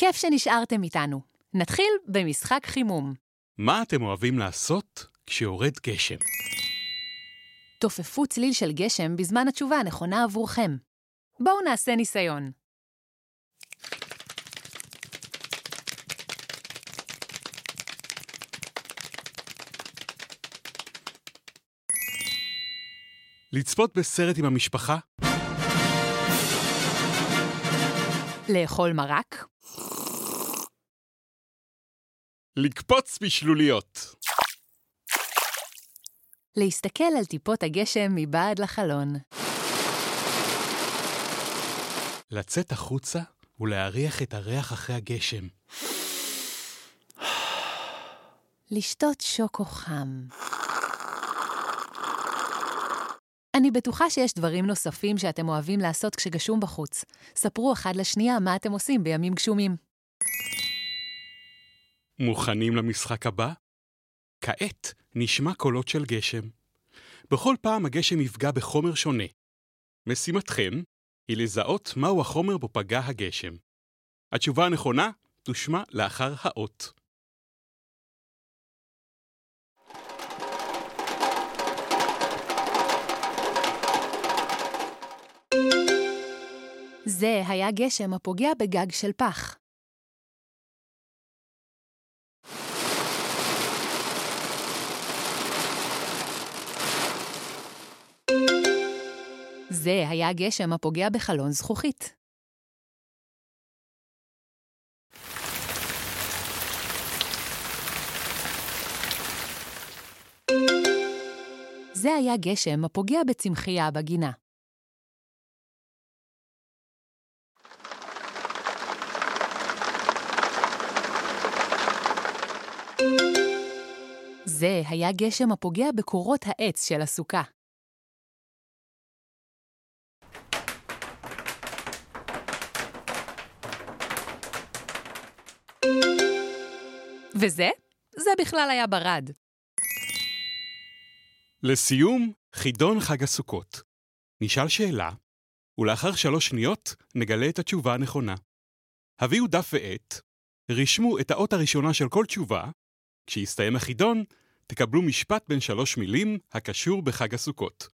כיף שנשארתם איתנו. נתחיל במשחק חימום. מה אתם אוהבים לעשות כשיורד גשם? תופפו צליל של גשם בזמן התשובה הנכונה עבורכם. בואו נעשה ניסיון. לצפות בסרט עם המשפחה? לאכול מרק? לקפוץ בשלוליות. להסתכל על טיפות הגשם מבעד לחלון. לצאת החוצה ולהריח את הריח אחרי הגשם. לשתות שוקו חם. אני בטוחה שיש דברים נוספים שאתם אוהבים לעשות כשגשום בחוץ. ספרו אחד לשנייה מה אתם עושים בימים גשומים. מוכנים למשחק הבא? כעת נשמע קולות של גשם. בכל פעם הגשם יפגע בחומר שונה. משימתכם היא לזהות מהו החומר בו פגע הגשם. התשובה הנכונה תושמע לאחר האות. זה היה גשם הפוגע בגג של פח. זה היה גשם הפוגע בחלון זכוכית. זה היה גשם הפוגע בצמחייה בגינה. זה היה גשם הפוגע בקורות העץ של הסוכה. וזה? זה בכלל היה ברד. לסיום, חידון חג הסוכות. נשאל שאלה, ולאחר שלוש שניות נגלה את התשובה הנכונה. הביאו דף ועט, רשמו את האות הראשונה של כל תשובה, כשיסתיים החידון, תקבלו משפט בין שלוש מילים הקשור בחג הסוכות.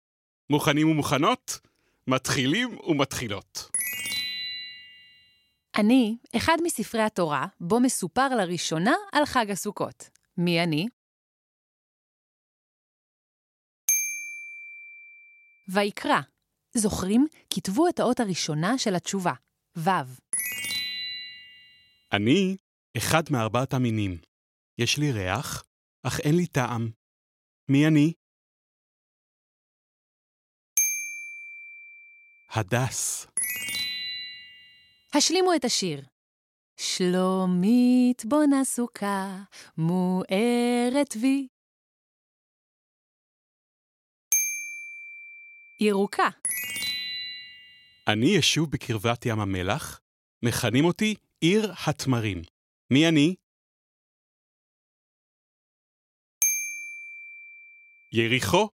מוכנים ומוכנות? מתחילים ומתחילות. אני, אחד מספרי התורה, בו מסופר לראשונה על חג הסוכות. מי אני? ויקרא. זוכרים? כתבו את האות הראשונה של התשובה, ו'. אני אחד מארבעת המינים. יש לי ריח, אך אין לי טעם. מי אני? הדס. השלימו את השיר. שלומית בונה סוכה, מוארת וי. ירוקה. אני ישוב בקרבת ים המלח, מכנים אותי עיר התמרים. מי אני? יריחו.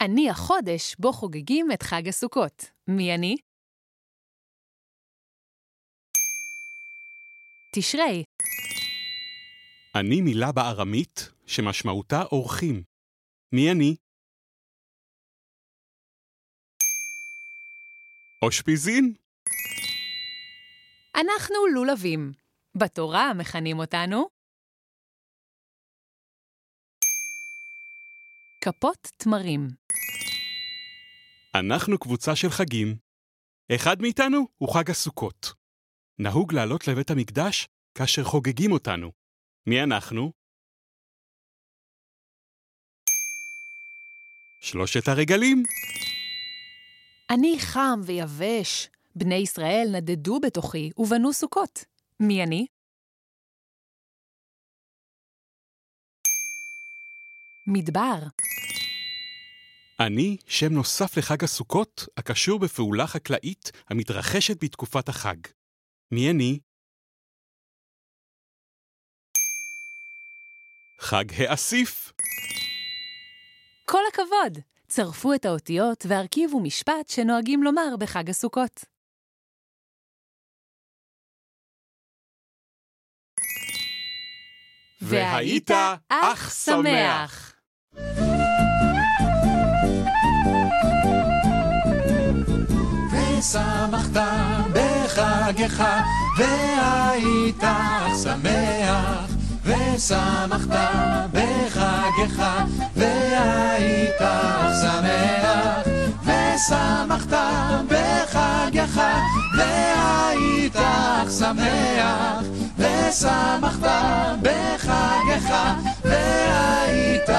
אני החודש בו חוגגים את חג הסוכות. מי אני? תשרי. אני מילה בארמית שמשמעותה אורחים. מי אני? אושפיזין? אנחנו לולבים. בתורה מכנים אותנו כפות תמרים. אנחנו קבוצה של חגים. אחד מאיתנו הוא חג הסוכות. נהוג לעלות לבית המקדש כאשר חוגגים אותנו. מי אנחנו? שלושת הרגלים. אני חם ויבש. בני ישראל נדדו בתוכי ובנו סוכות. מי אני? מדבר. אני שם נוסף לחג הסוכות הקשור בפעולה חקלאית המתרחשת בתקופת החג. מי אני? חג האסיף. כל הכבוד! צרפו את האותיות והרכיבו משפט שנוהגים לומר בחג הסוכות. והיית אך שמח. וסע חגך, והיית שמח, ושמחת בחגך, והיית שמח, ושמחת בחגך, והיית שמח, ושמחת בחגך, והיית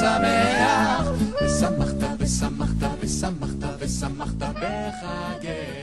שמח, ושמחת ושמחת ושמחת ושמחת בחגך.